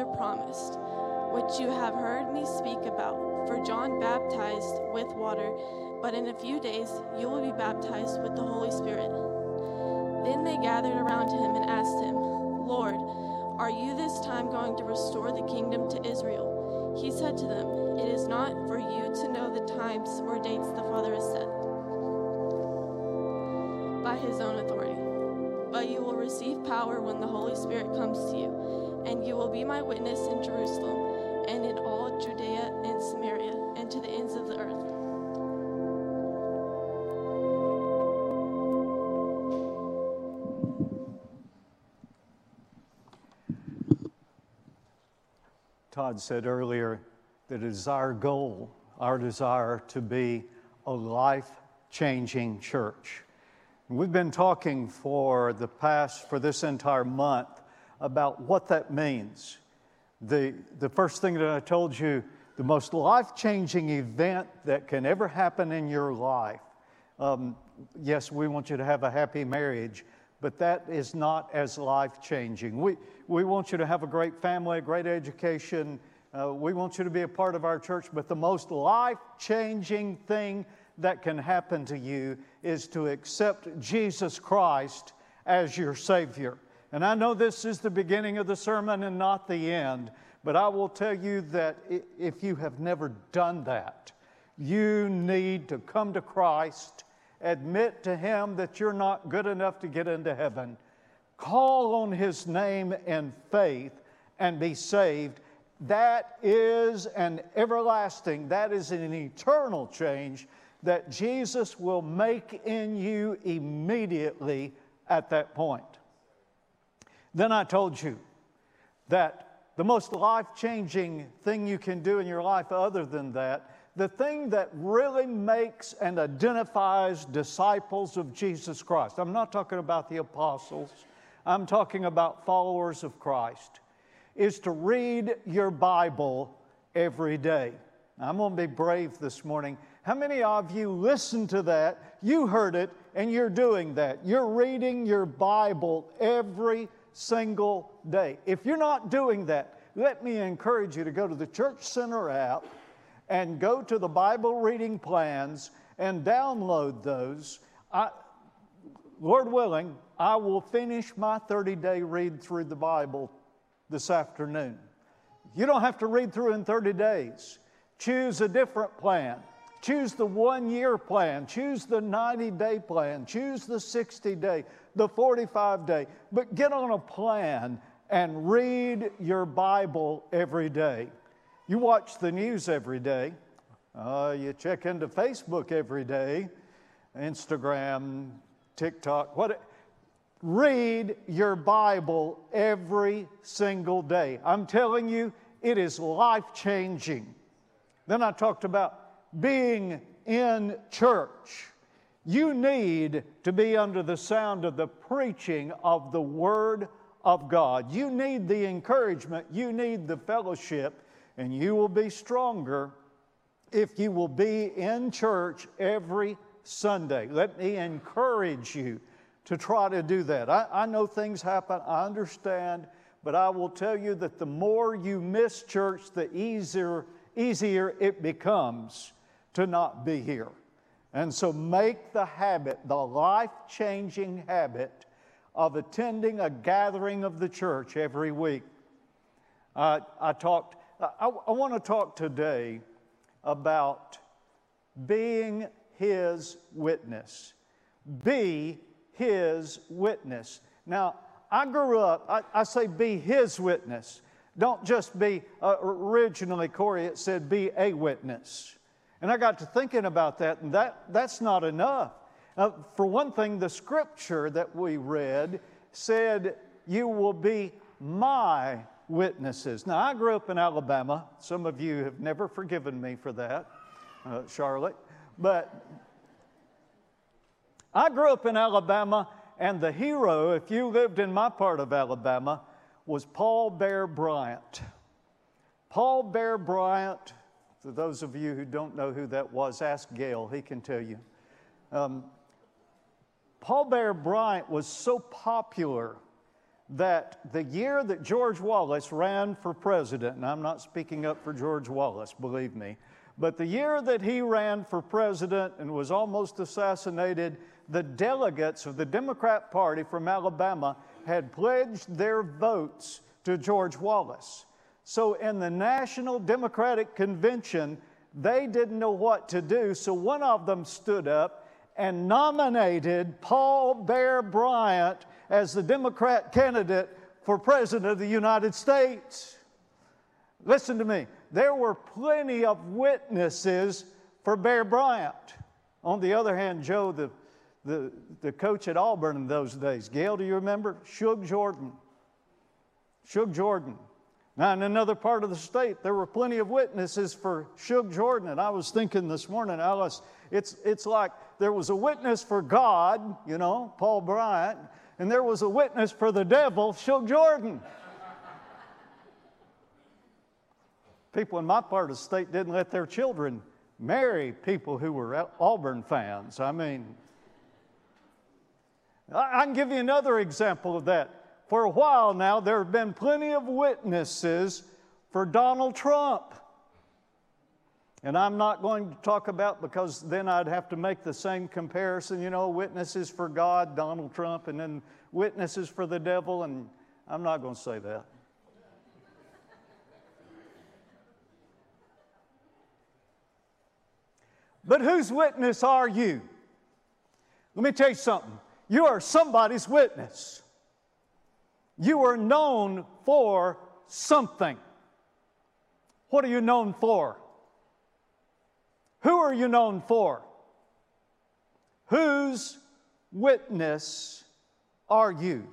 Father promised, which you have heard me speak about. For John baptized with water but in a few days you will be baptized with the Holy Spirit. Then they gathered around him and asked him, Lord, are you this time going to restore the kingdom to Israel? He said to them, It is not for you to know the times or dates the Father has set by his own authority. But you will receive power when the Holy Spirit comes to you, and you will be my witness in Jerusalem and in all Judea and Samaria and to the ends of the earth. Todd said earlier that it is our goal, our desire to be a life changing church. We've been talking for the past, for this entire month, about what that means. The, the first thing that I told you, the most life changing event that can ever happen in your life. Um, yes, we want you to have a happy marriage, but that is not as life changing. We, we want you to have a great family, a great education. Uh, we want you to be a part of our church, but the most life changing thing that can happen to you is to accept Jesus Christ as your Savior. And I know this is the beginning of the sermon and not the end, but I will tell you that if you have never done that, you need to come to Christ admit to Him that you're not good enough to get into heaven, call on His name in faith, and be saved. That is an everlasting, that is an eternal change that Jesus will make in you immediately at that point. Then I told you that the most life changing thing you can do in your life, other than that, the thing that really makes and identifies disciples of Jesus Christ. I'm not talking about the apostles, I'm talking about followers of Christ, is to read your Bible every day. I'm going to be brave this morning. How many of you listened to that? You heard it and you're doing that. You're reading your Bible every single day. If you're not doing that, let me encourage you to go to the Church Center app and go to the Bible reading plans and download those. I, Lord willing, I will finish my 30 day read through the Bible this afternoon. You don't have to read through in 30 days. Choose a different plan. Choose the one year plan. Choose the 90 day plan. Choose the 60 day, the 45 day. But get on a plan and read your Bible every day. You watch the news every day. Uh, you check into Facebook every day, Instagram, TikTok, what? Read your Bible every single day. I'm telling you, it is life changing. Then I talked about being in church. You need to be under the sound of the preaching of the Word of God. You need the encouragement, you need the fellowship and you will be stronger if you will be in church every Sunday. Let me encourage you to try to do that. I, I, know things happen, I understand, but I will tell you that the more you miss church, the easier, easier it becomes to not be here. And so make the habit, the life changing habit, of attending a gathering of the church every week. Uh, I talked I, I want to talk today about being His witness. Be His witness. Now, I grew up, I, I say be His witness. Don't just be, uh, originally, Corey, it said be a witness. And I got to thinking about that, and that, that's not enough. Uh, for one thing, the scripture that we read said, You will be my witnesses. Now, I grew up in Alabama. Some of you have never forgiven me for that, uh, Charlotte. But I grew up in Alabama, and the hero, if you lived in my part of Alabama, was Paul Bear Bryant. Paul Bear Bryant, for those of you who don't know who that was, ask Gail, he can tell you. Um, Paul Bear Bryant was so popular that the year that George Wallace ran for president, and I'm not speaking up for George Wallace, believe me, but the year that he ran for president and was almost assassinated, the delegates of the Democrat Party from Alabama had pledged their votes to George Wallace. So, in the National Democratic Convention, they didn't know what to do. So, one of them stood up and nominated Paul Bear Bryant as the Democrat candidate for President of the United States. Listen to me, there were plenty of witnesses for Bear Bryant. On the other hand, Joe, the, the, the coach at Auburn in those days, Gail, do you remember? Shug Jordan. Shug Jordan. Now, in another part of the state, there were plenty of witnesses for Shug Jordan. And I was thinking this morning, Alice, it's, it's like there was a witness for God, you know, Paul Bryant, and there was a witness for the devil, Shug Jordan. people in my part of the state didn't let their children marry people who were Auburn fans. I mean, I can give you another example of that. For a while now, there have been plenty of witnesses for Donald Trump. And I'm not going to talk about because then I'd have to make the same comparison, you know, witnesses for God, Donald Trump, and then witnesses for the devil, and I'm not going to say that. But whose witness are you? Let me tell you something. You are somebody's witness. You are known for something. What are you known for? Who are you known for? Whose witness are you?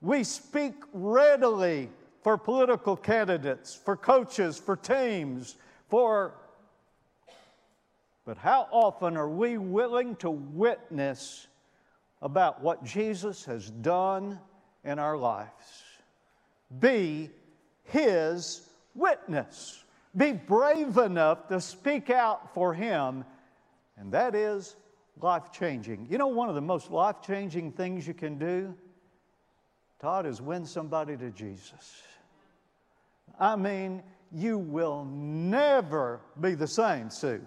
We speak readily for political candidates, for coaches, for teams, for. But how often are we willing to witness about what Jesus has done in our lives? Be His witness. Be brave enough to speak out for Him, and that is life changing. You know, one of the most life changing things you can do, Todd, is win somebody to Jesus. I mean, you will never be the same, Sue,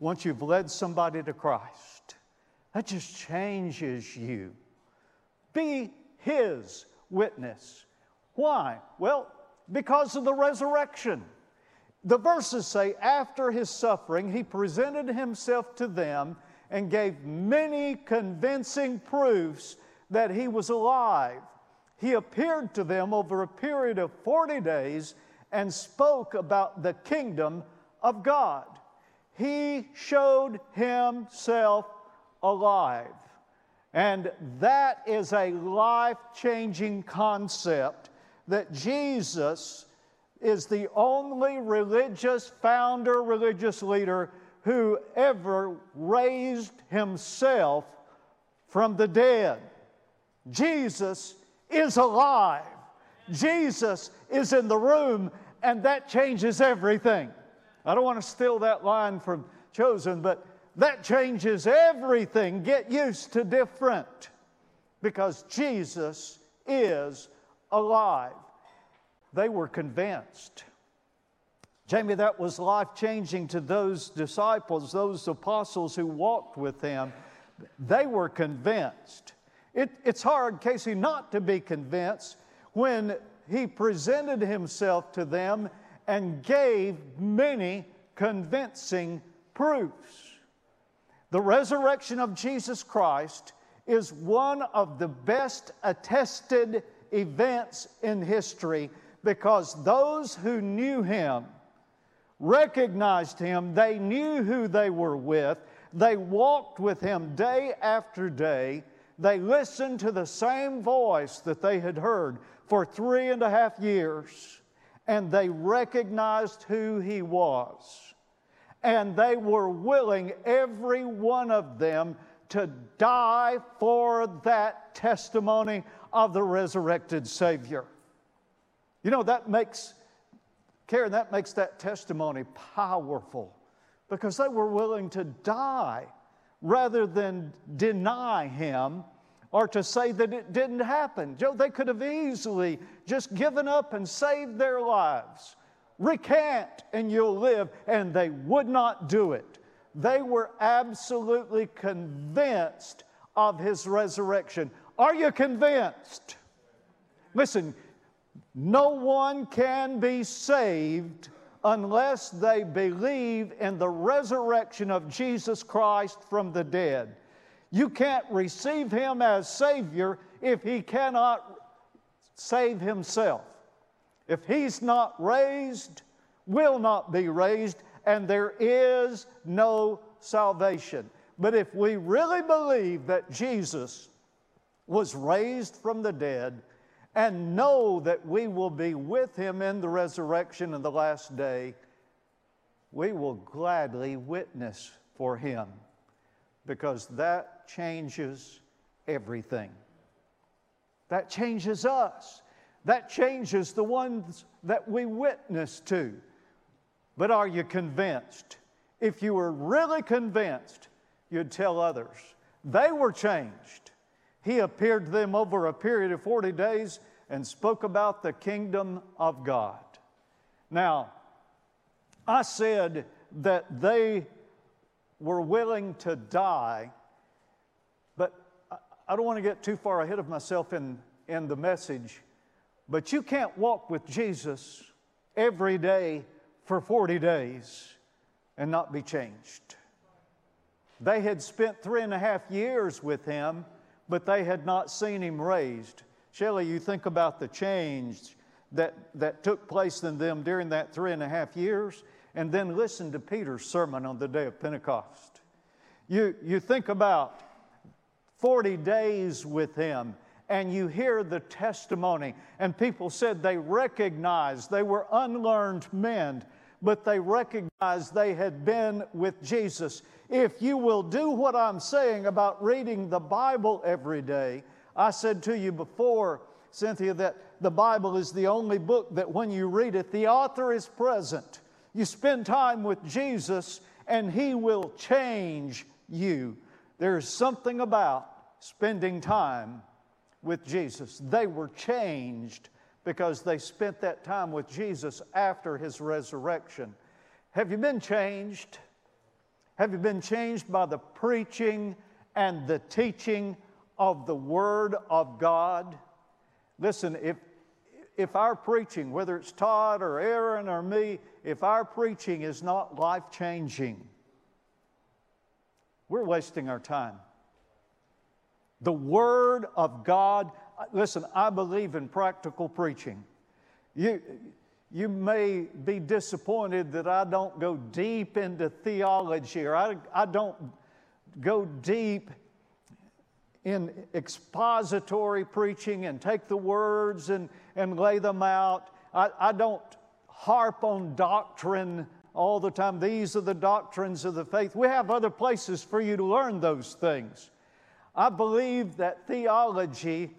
once you've led somebody to Christ. That just changes you. Be His witness. Why? Well, because of the resurrection. The verses say, after his suffering, he presented himself to them and gave many convincing proofs that he was alive. He appeared to them over a period of 40 days and spoke about the kingdom of God. He showed himself alive. And that is a life changing concept that Jesus is the only religious founder, religious leader who ever raised himself from the dead. Jesus is alive. Jesus is in the room, and that changes everything. I don't want to steal that line from Chosen, but that changes everything. Get used to different because Jesus is alive. They were convinced. Jamie, that was life changing to those disciples, those apostles who walked with him. They were convinced. It, it's hard, Casey, not to be convinced when he presented himself to them and gave many convincing proofs. The resurrection of Jesus Christ is one of the best attested events in history because those who knew him recognized him, they knew who they were with, they walked with him day after day, they listened to the same voice that they had heard for three and a half years, and they recognized who he was. And they were willing, every one of them, to die for that testimony of the resurrected Savior. You know, that makes, Karen, that makes that testimony powerful because they were willing to die rather than deny him or to say that it didn't happen. Joe, they could have easily just given up and saved their lives. Recant and you'll live, and they would not do it. They were absolutely convinced of his resurrection. Are you convinced? Listen, no one can be saved unless they believe in the resurrection of Jesus Christ from the dead. You can't receive him as Savior if he cannot save himself. If he's not raised, will not be raised, and there is no salvation. But if we really believe that Jesus was raised from the dead, and know that we will be with him in the resurrection in the last day, we will gladly witness for him because that changes everything. That changes us. That changes the ones that we witness to. But are you convinced? If you were really convinced, you'd tell others. They were changed. He appeared to them over a period of 40 days and spoke about the kingdom of God. Now, I said that they were willing to die, but I don't want to get too far ahead of myself in, in the message. But you can't walk with Jesus every day for 40 days and not be changed. They had spent three and a half years with him but they had not seen him raised. Shelley, you think about the change that, that took place in them during that three and a half years, and then listen to Peter's sermon on the day of Pentecost. You, you think about 40 days with him, and you hear the testimony, and people said they recognized they were unlearned men, but they recognized they had been with Jesus if you will do what I'm saying about reading the Bible every day, I said to you before, Cynthia, that the Bible is the only book that when you read it, the author is present. You spend time with Jesus, and He will change you. There's something about spending time with Jesus. They were changed because they spent that time with Jesus after His resurrection. Have you been changed? Have you been changed by the preaching and the teaching of the Word of God? Listen, if, if our preaching, whether it's Todd or Aaron or me, if our preaching is not life changing, we're wasting our time. The Word of God, uh, listen, I believe in practical preaching. You, you may be disappointed that I don't go deep into theology or I, I don't go deep in expository preaching and take the words and, and lay them out. I, I don't harp on doctrine all the time. These are the doctrines of the faith. We have other places for you to learn those things. I believe that theology,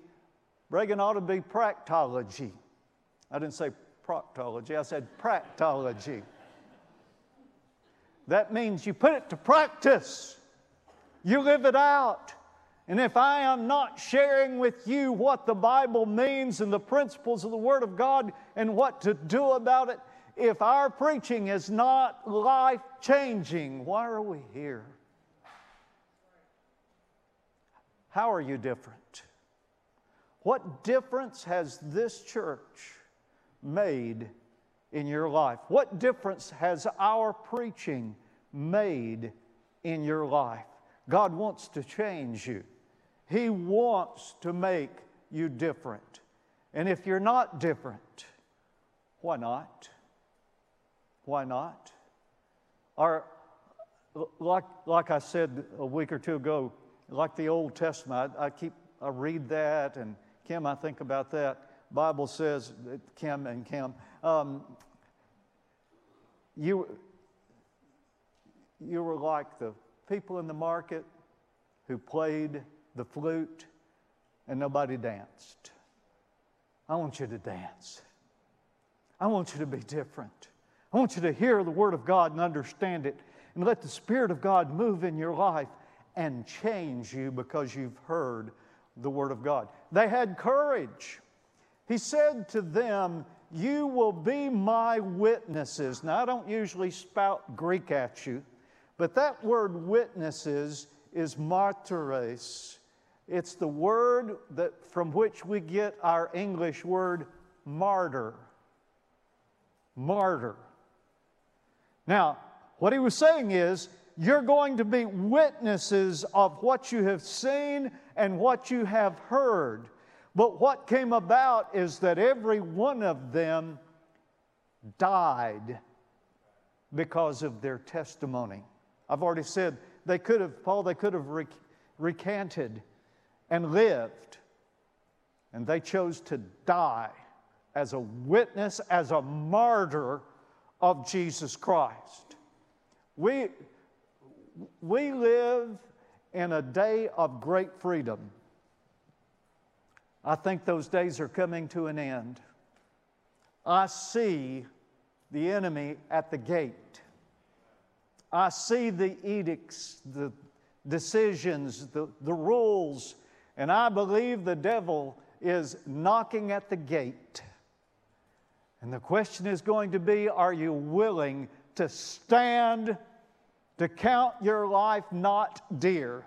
Reagan, ought to be practology. I didn't say proctology, I said practology. That means you put it to practice, you live it out. And if I am not sharing with you what the Bible means and the principles of the Word of God and what to do about it, if our preaching is not life changing, why are we here? How are you different? What difference has this church made in your life? What difference has our preaching made in your life? God wants to change you, He wants to make you different. And if you're not different, why not? Why not? Or, like, like I said a week or two ago, like the Old Testament, I, I keep I read that, and Kim, I think about that. Bible says, Kim and Kim, um, you, you were like the people in the market who played the flute and nobody danced. I want you to dance. I want you to be different. I want you to hear the Word of God and understand it and let the Spirit of God move in your life and change you because you've heard the Word of God. They had courage. He said to them, You will be my witnesses. Now, I don't usually spout Greek at you, but that word witnesses is martyres. It's the word that, from which we get our English word martyr. Martyr. Now, what he was saying is, you're going to be witnesses of what you have seen and what you have heard. But what came about is that every one of them died because of their testimony. I've already said they could have, Paul, they could have recanted and lived, and they chose to die as a witness, as a martyr of Jesus Christ. We, we live in a day of great freedom. I think those days are coming to an end. I see the enemy at the gate. I see the edicts, the decisions, the, the rules, and I believe the devil is knocking at the gate. And the question is going to be are you willing to stand to count your life not dear.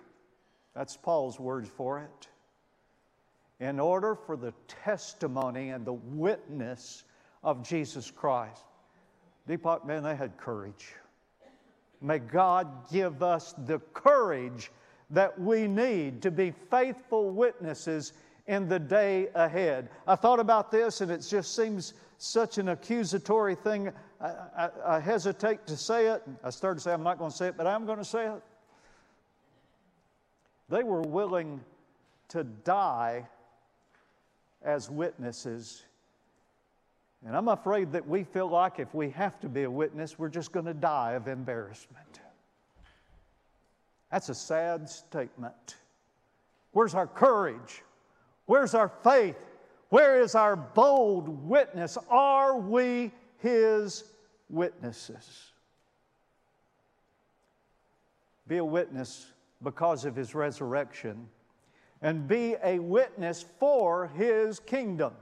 That's Paul's words for it. In order for the testimony and the witness of Jesus Christ. Deepak, man, they had courage. May God give us the courage that we need to be faithful witnesses in the day ahead. I thought about this and it just seems such an accusatory thing. I, I, I hesitate to say it. I started to say I'm not going to say it, but I'm going to say it. They were willing to die as witnesses. And I'm afraid that we feel like if we have to be a witness, we're just going to die of embarrassment. That's a sad statement. Where's our courage? Where's our faith? Where is our bold witness? Are we His witnesses? Be a witness because of His resurrection and be a witness for His kingdom.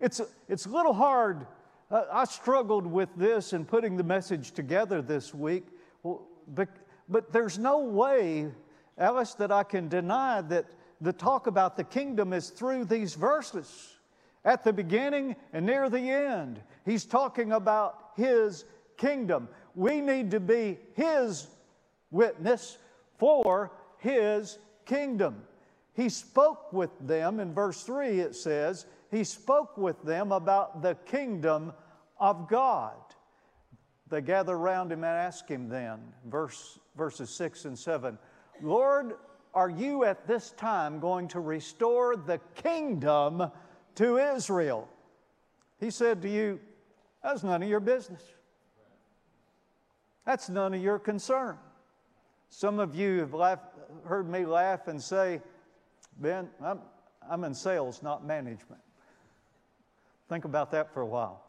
It's, it's a little hard. Uh, I struggled with this in putting the message together this week, but, but there's no way, Alice, that I can deny that the talk about the kingdom is through these verses. At the beginning and near the end, he's talking about his kingdom. We need to be his witness for his kingdom. He spoke with them, in verse 3 it says, he spoke with them about the kingdom of God. They gather around him and ask him then, verse, verses 6 and 7, Lord, are you at this time going to restore the kingdom to Israel? He said to you, That's none of your business. That's none of your concern. Some of you have laughed, heard me laugh and say, Ben, I'm, I'm in sales, not management. Think about that for a while.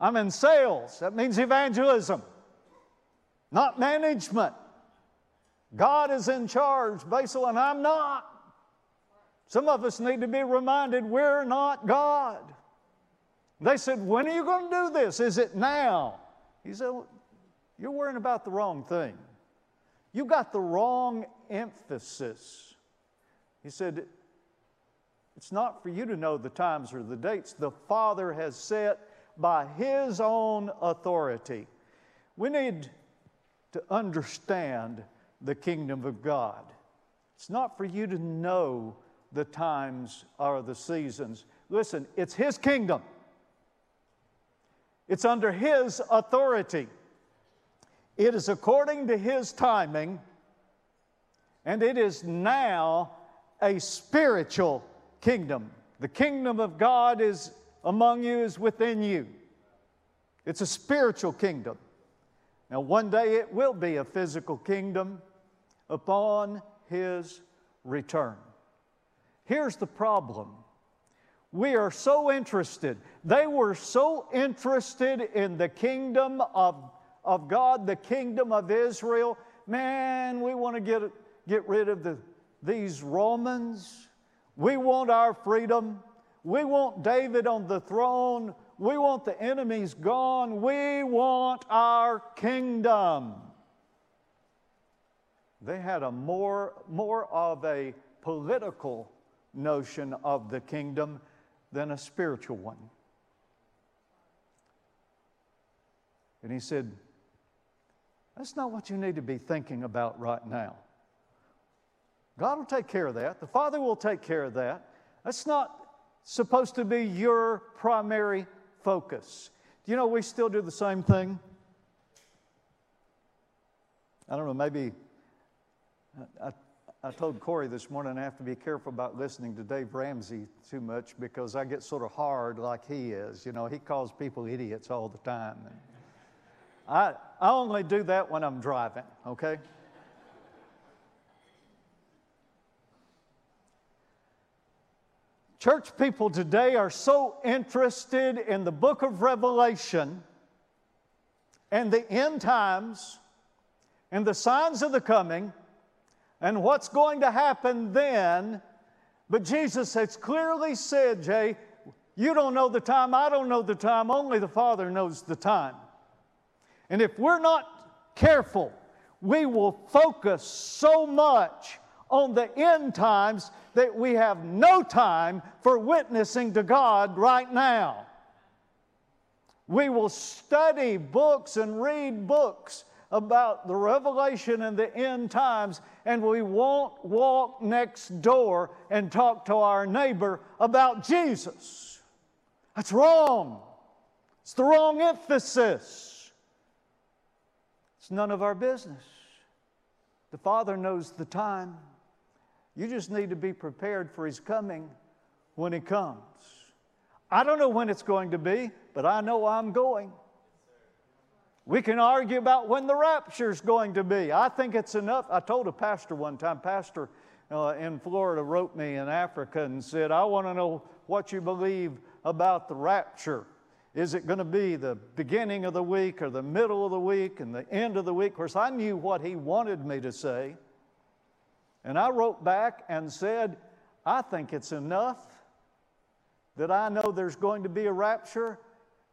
I'm in sales, that means evangelism, not management. God is in charge, Basil, and I'm not. Some of us need to be reminded we're not God. They said, When are you going to do this? Is it now? He said, You're worrying about the wrong thing. You got the wrong emphasis. He said, It's not for you to know the times or the dates. The Father has set by His own authority. We need to understand the kingdom of God. It's not for you to know the times or the seasons. Listen, it's His kingdom, it's under His authority. It is according to His timing, and it is now a spiritual kingdom. The kingdom of God is among you, is within you. It's a spiritual kingdom. Now, one day it will be a physical kingdom upon his return. Here's the problem we are so interested. They were so interested in the kingdom of, of God, the kingdom of Israel. Man, we want to get, get rid of the, these Romans. We want our freedom. We want David on the throne. We want the enemies gone. We want our kingdom. They had a more, more of a political notion of the kingdom than a spiritual one. And he said, That's not what you need to be thinking about right now. God will take care of that. The Father will take care of that. That's not supposed to be your primary focus. Do you know we still do the same thing? I don't know, maybe I, told Corey this morning I have to be careful about listening to Dave Ramsey too much because I get sort of hard like he is. You know, he calls people idiots all the time. And I, I only do that when I'm driving, okay? Church people today are so interested in the book of Revelation and the end times and the signs of the coming and what's going to happen then. But Jesus has clearly said, Jay, you don't know the time, I don't know the time, only the Father knows the time. And if we're not careful, we will focus so much on the end times that we have no time for witnessing to God right now. We will study books and read books about the revelation and the end times, and we won't walk next door and talk to our neighbor about Jesus. That's wrong. It's the wrong emphasis. It's none of our business. The Father knows the time. You just need to be prepared for His coming when He comes. I don't know when it's going to be, but I know I'm going. We can argue about when the rapture is going to be. I think it's enough. I told a pastor one time, pastor uh, in Florida wrote me in Africa and said, I want to know what you believe about the rapture. Is it going to be the beginning of the week or the middle of the week and the end of the week? Of course, I knew what he wanted me to say. And I wrote back and said, I think it's enough that I know there's going to be a rapture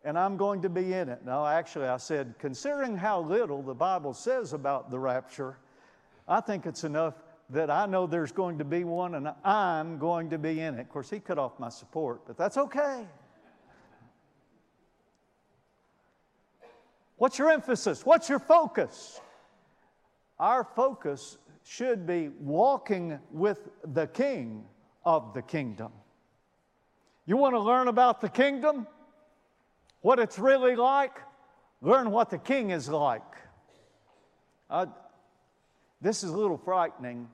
and I'm going to be in it. No, actually, I said, considering how little the Bible says about the rapture, I think it's enough that I know there's going to be one and I'm going to be in it. Of course, he cut off my support, but that's okay. What's your emphasis? What's your focus? Our focus should be walking with the King of the kingdom. You want to learn about the kingdom? What it's really like, learn what the king is like. This is a little frightening,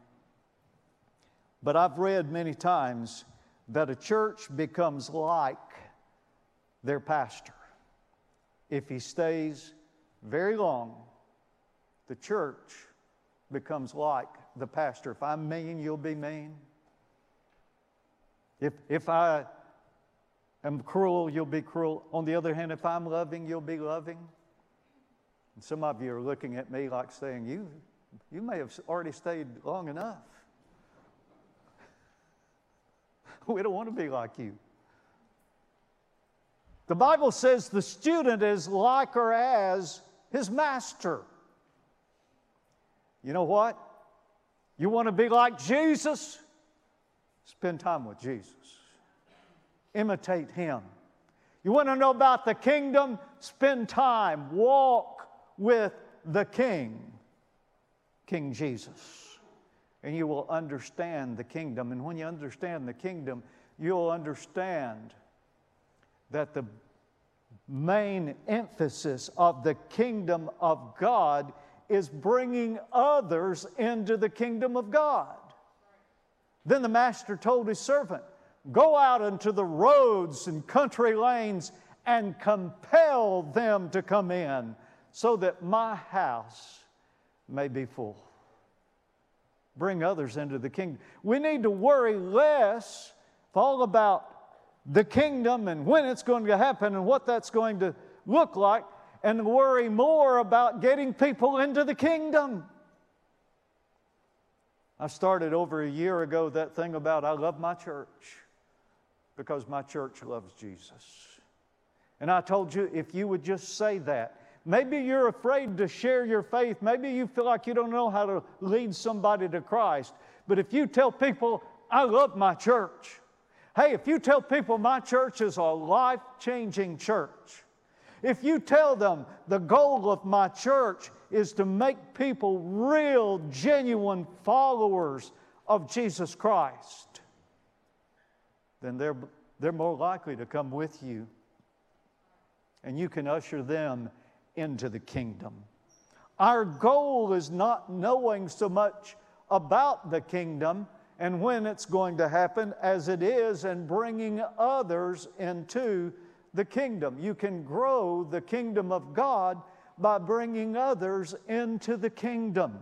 but I've read many times that a church becomes like their pastor. If he stays very long, the church becomes like the pastor. If I'm mean, you'll be mean. If, if I am cruel, you'll be cruel. On the other hand, if I'm loving, you'll be loving. And some of you are looking at me like saying, You, you may have already stayed long enough. we don't want to be like you. The Bible says the student is like or as his master. You know what? You want to be like Jesus? Spend time with Jesus imitate him. You want to know about the kingdom? Spend time, walk with the King, King Jesus. And you will understand the kingdom. And when you understand the kingdom, you'll understand that the main emphasis of the kingdom of God is bringing others into the kingdom of God. Then the master told his servant, Go out into the roads and country lanes and compel them to come in so that my house may be full. bring others into the kingdom. We need to worry less all about the kingdom and when it's going to happen and what that's going to look like, and worry more about getting people into the kingdom. I started over a year ago that thing about I love my church because my church loves Jesus. And I told you if you would just say that, maybe you're afraid to share your faith, maybe you feel like you don't know how to lead somebody to Christ. But if you tell people, I love my church, hey, if you tell people my church is a life changing church, if you tell them the goal of my church is to make people real, genuine followers of Jesus Christ, then they're, they're more likely to come with you. And you can usher them into the kingdom. Our goal is not knowing so much about the kingdom and when it's going to happen as it is and bringing others into the kingdom. You can grow the kingdom of God by bringing others into the kingdom.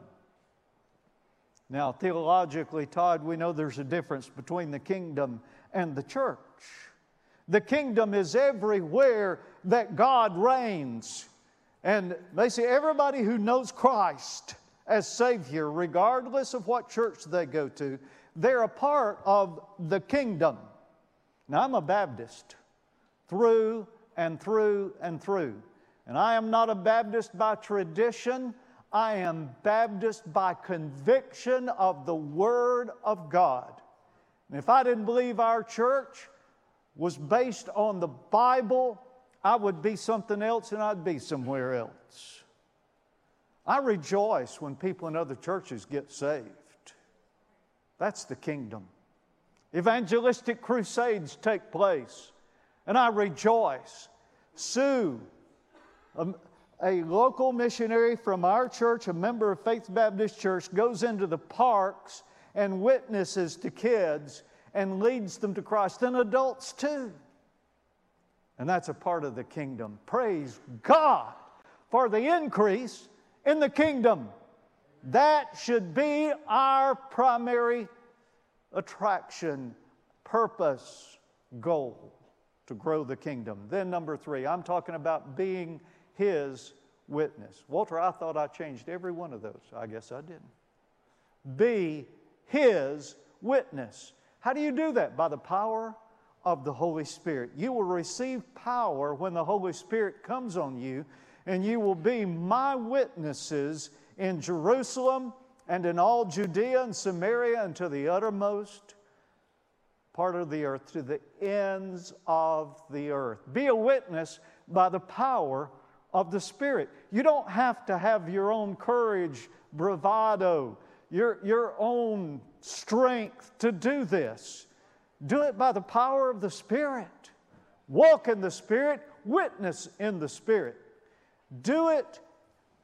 Now, theologically, Todd, we know there's a difference between the kingdom and the church. The kingdom is everywhere that God reigns. And they say everybody who knows Christ as Savior, regardless of what church they go to, they're a part of the kingdom. Now, I'm a Baptist through and through and through. And I am not a Baptist by tradition, I am Baptist by conviction of the Word of God. And if I didn't believe our church was based on the Bible, I would be something else and I'd be somewhere else. I rejoice when people in other churches get saved. That's the kingdom. Evangelistic crusades take place, and I rejoice. Sue, a, a, local missionary from our church, a member of Faith Baptist Church, goes into the parks and witnesses to kids and leads them to Christ, and adults too. And that's a part of the kingdom. Praise God for the increase in the kingdom. That should be our primary attraction, purpose, goal to grow the kingdom. Then, number three, I'm talking about being His witness. Walter, I thought I changed every one of those. I guess I didn't. Be His witness. How do you do that? By the power of the Holy Spirit. You will receive power when the Holy Spirit comes on you, and you will be my witnesses in Jerusalem and in all Judea and Samaria and to the uttermost part of the earth, to the ends of the earth. Be a witness by the power of the Spirit. You don't have to have your own courage, bravado, your, your own strength to do this. Do it by the power of the Spirit. Walk in the Spirit, witness in the Spirit. Do it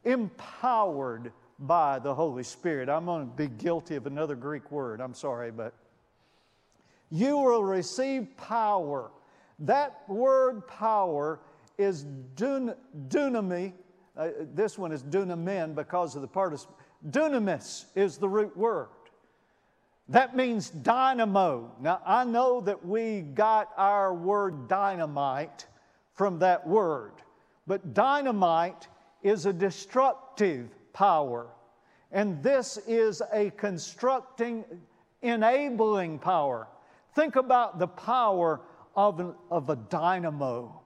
empowered by the Holy Spirit. I'm going to be guilty of another Greek word. I'm sorry, but you will receive power. That word power is dun, dunami. Uh, this one is dunamen because of the part of dunamis is the root word. That means dynamo. Now, I know that we got our word dynamite from that word, but dynamite is a destructive power. And this is a constructing, enabling power. Think about the power of, an, of a dynamo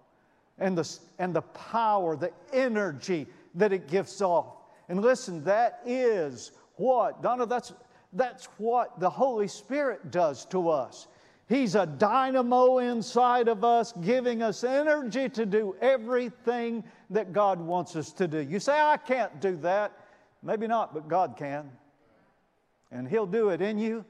and the, and the power, the energy that it gives off. And listen, that is what, Donna, that's that's what the Holy Spirit does to us. He's a dynamo inside of us, giving us energy to do everything that God wants us to do. You say, I can't do that. Maybe not, but God can. And He'll do it in you,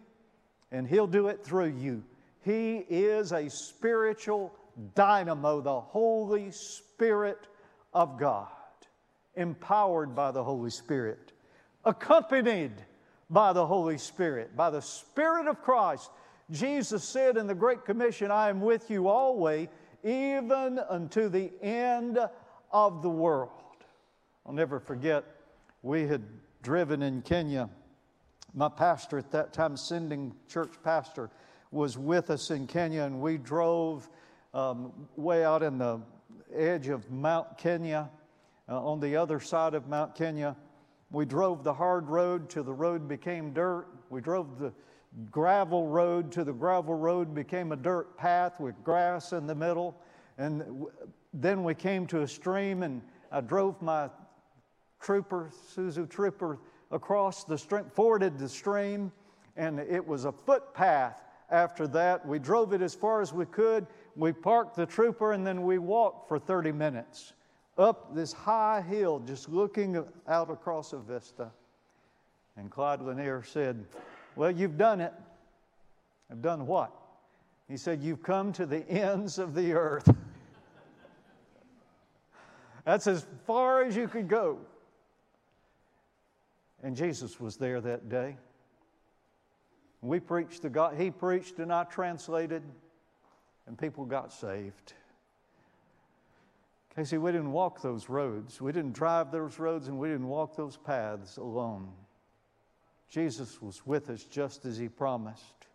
and He'll do it through you. He is a spiritual dynamo, the Holy Spirit of God, empowered by the Holy Spirit, accompanied by the Holy Spirit, by the Spirit of Christ. Jesus said in the Great Commission, I am with you always, even unto the end of the world. I'll never forget, we had driven in Kenya My pastor at that time, sending church pastor, was with us in Kenya, and we drove um, way out in the edge of Mount Kenya, uh, on the other side of Mount Kenya. We drove the hard road till the road became dirt. We drove the gravel road till the gravel road became a dirt path with grass in the middle. And w- then we came to a stream, and I drove my trooper, Isuzu trooper, across the stream, forded the stream, and it was a footpath after that. We drove it as far as we could. We parked the trooper, and then we walked for 30 minutes up this high hill, just looking out across a vista. And Clyde Lanier said, Well, you've done it. I've done what? He said, You've come to the ends of the earth. That's as far as you could go. And Jesus was there that day. We preached the God, he preached and I translated, and people got saved. Casey, we didn't walk those roads. We didn't drive those roads and we didn't walk those paths alone. Jesus was with us just as he promised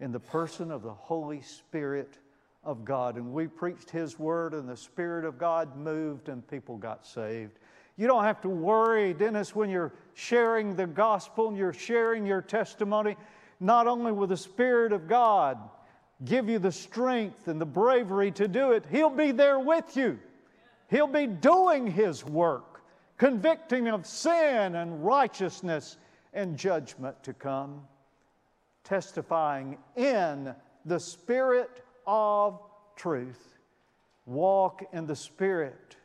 in the person of the Holy Spirit of God. And we preached his word, and the Spirit of God moved, and people got saved. You don't have to worry, Dennis, when you're sharing the gospel and you're sharing your testimony, not only will the Spirit of God give you the strength and the bravery to do it, He'll be there with you. He'll be doing His work, convicting of sin and righteousness and judgment to come, testifying in the Spirit of truth. Walk in the Spirit.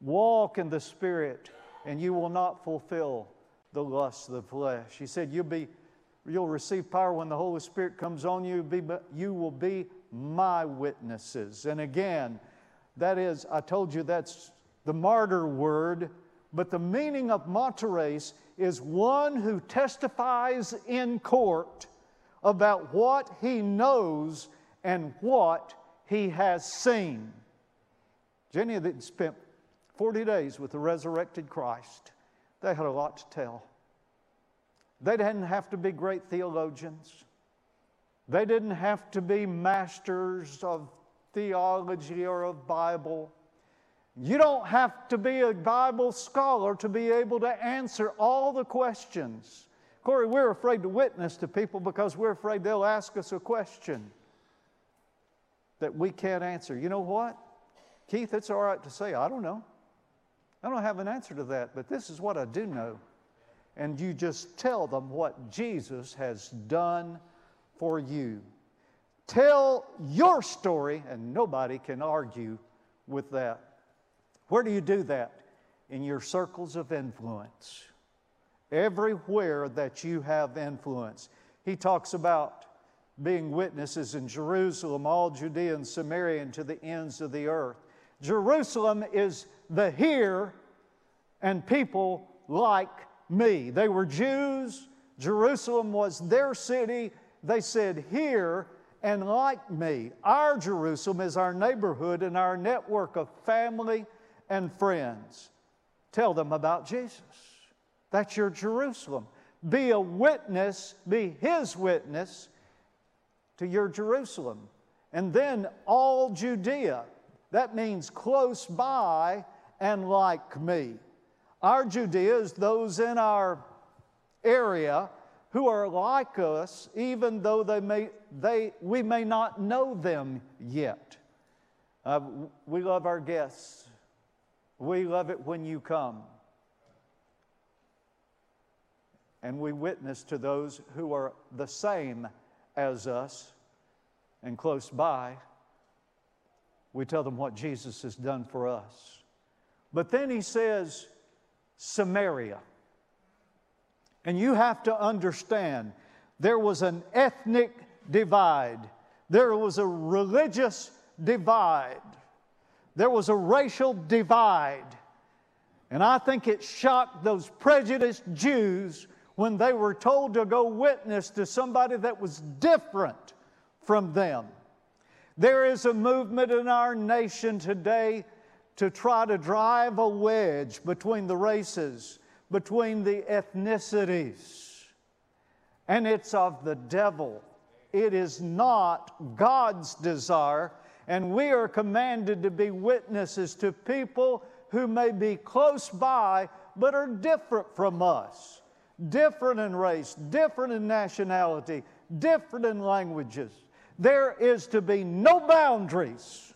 Walk in the Spirit, and you will not fulfill the lusts of the flesh. He said, You'll be You'll receive power when the Holy Spirit comes on you. You will be my witnesses. And again, that is, I told you that's the martyr word, but the meaning of martyres is one who testifies in court about what he knows and what he has seen. Jenny had spent 40 days with the resurrected Christ. They had a lot to tell. They didn't have to be great theologians. They didn't have to be masters of theology or of Bible. You don't have to be a Bible scholar to be able to answer all the questions. Corey, we're afraid to witness to people because we're afraid they'll ask us a question that we can't answer. You know what? Keith, it's all right to say, I don't know. I don't have an answer to that, but this is what I do know and you just tell them what Jesus has done for you. Tell your story, and nobody can argue with that. Where do you do that? In your circles of influence. Everywhere that you have influence. He talks about being witnesses in Jerusalem, all Judea and Samaria, and to the ends of the earth. Jerusalem is the here, and people like me. They were Jews, Jerusalem was their city. They said, Here and like me. Our Jerusalem is our neighborhood and our network of family and friends. Tell them about Jesus. That's your Jerusalem. Be a witness, be His witness to your Jerusalem. And then all Judea. That means close by and like me. Our Judea is those in our area who are like us, even though they may, they, we may not know them yet. Uh, we love our guests. We love it when you come. And we witness to those who are the same as us and close by. We tell them what Jesus has done for us. But then he says, Samaria. And you have to understand there was an ethnic divide, there was a religious divide, there was a racial divide. And I think it shocked those prejudiced Jews when they were told to go witness to somebody that was different from them. There is a movement in our nation today to try to drive a wedge between the races, between the ethnicities. and it's of the devil. It is not God's desire, and we are commanded to be witnesses to people who may be close by but are different from us, different in race, different in nationality, different in languages. There is to be no boundaries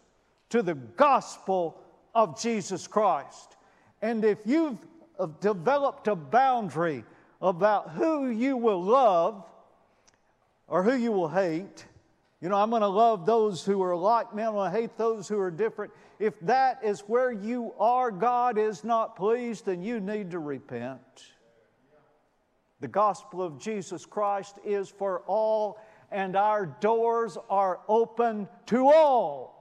to the gospel of Jesus Christ. And if you've developed a boundary about who you will love or who you will hate, you know, I'm going to love those who are like me, I'm going to hate those who are different. If that is where you are, God is not pleased, then you need to repent. The gospel of Jesus Christ is for all, and our doors are open to all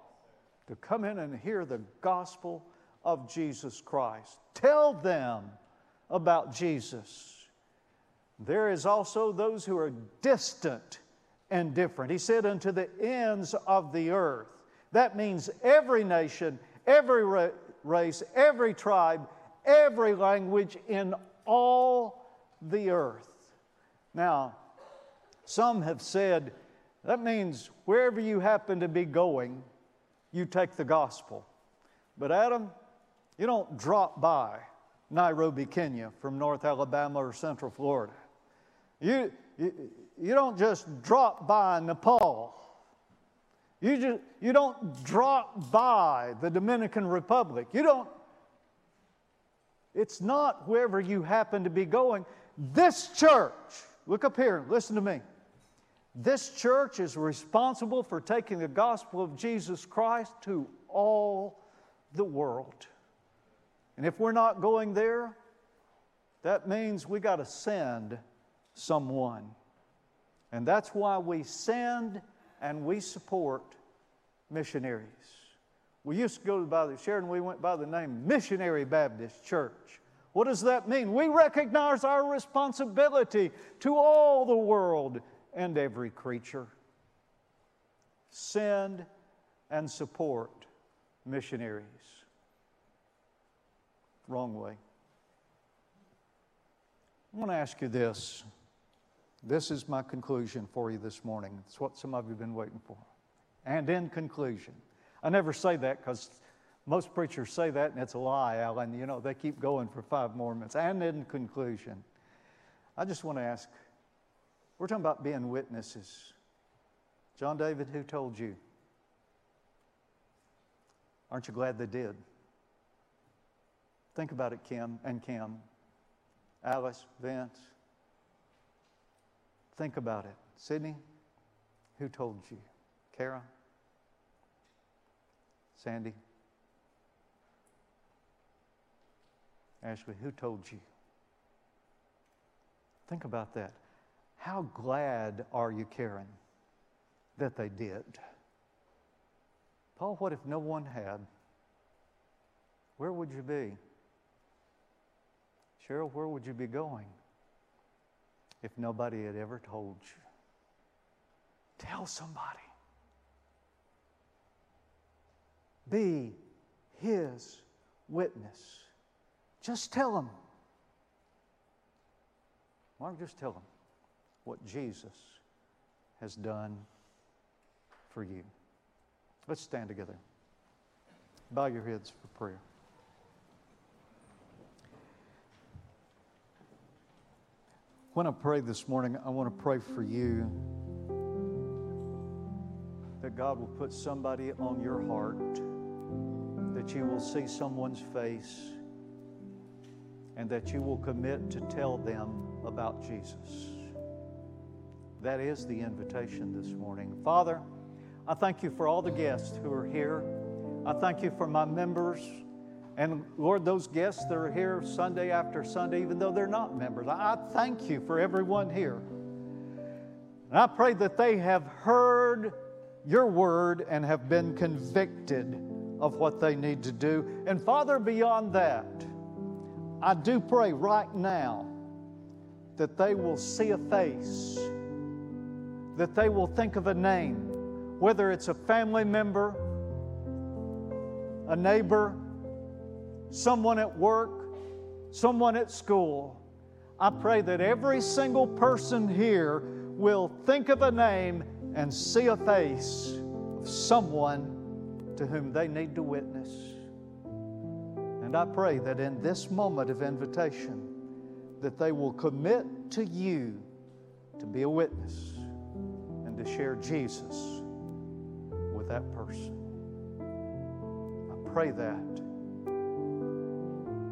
to come in and hear the gospel of Jesus Christ. Tell them about Jesus. There is also those who are distant and different. He said, unto the ends of the earth. That means every nation, every race, every tribe, every language in all the earth. Now, some have said that means wherever you happen to be going, you take the gospel. But Adam, you don't drop by Nairobi, Kenya from North Alabama or Central Florida. You, you, you don't just drop by Nepal. You, just, you don't drop by the Dominican Republic. You don't, it's not wherever you happen to be going. This church, look up here, listen to me. This church is responsible for taking the gospel of Jesus Christ to all the world. And if we're not going there, that means we got to send someone. And that's why we send and we support missionaries. We used to go by the Sheridan, we went by the name Missionary Baptist Church. What does that mean? We recognize our responsibility to all the world and every creature. Send and support missionaries. Wrong way. I want to ask you this. This is my conclusion for you this morning. It's what some of you have been waiting for. And in conclusion, I never say that because most preachers say that and it's a lie, Alan. You know, they keep going for five more minutes. And in conclusion, I just want to ask we're talking about being witnesses. John David, who told you? Aren't you glad they did? Think about it, Kim and Kim, Alice, Vince. Think about it. Sydney, who told you? Kara? Sandy? Ashley, who told you? Think about that. How glad are you, Karen, that they did? Paul, what if no one had? Where would you be? Cheryl, where would you be going? if nobody had ever told you? Tell somebody. Be his witness. Just tell them. Why don't just tell them what Jesus has done for you? Let's stand together. Bow your heads for prayer. When I pray this morning, I want to pray for you that God will put somebody on your heart, that you will see someone's face, and that you will commit to tell them about Jesus. That is the invitation this morning. Father, I thank you for all the guests who are here. I thank you for my members. And Lord, those guests that are here Sunday after Sunday, even though they're not members, I thank you for everyone here. And I pray that they have heard your word and have been convicted of what they need to do. And Father, beyond that, I do pray right now that they will see a face, that they will think of a name, whether it's a family member, a neighbor, someone at work, someone at school. I pray that every single person here will think of a name and see a face of someone to whom they need to witness. And I pray that in this moment of invitation, that they will commit to you to be a witness and to share Jesus with that person. I pray that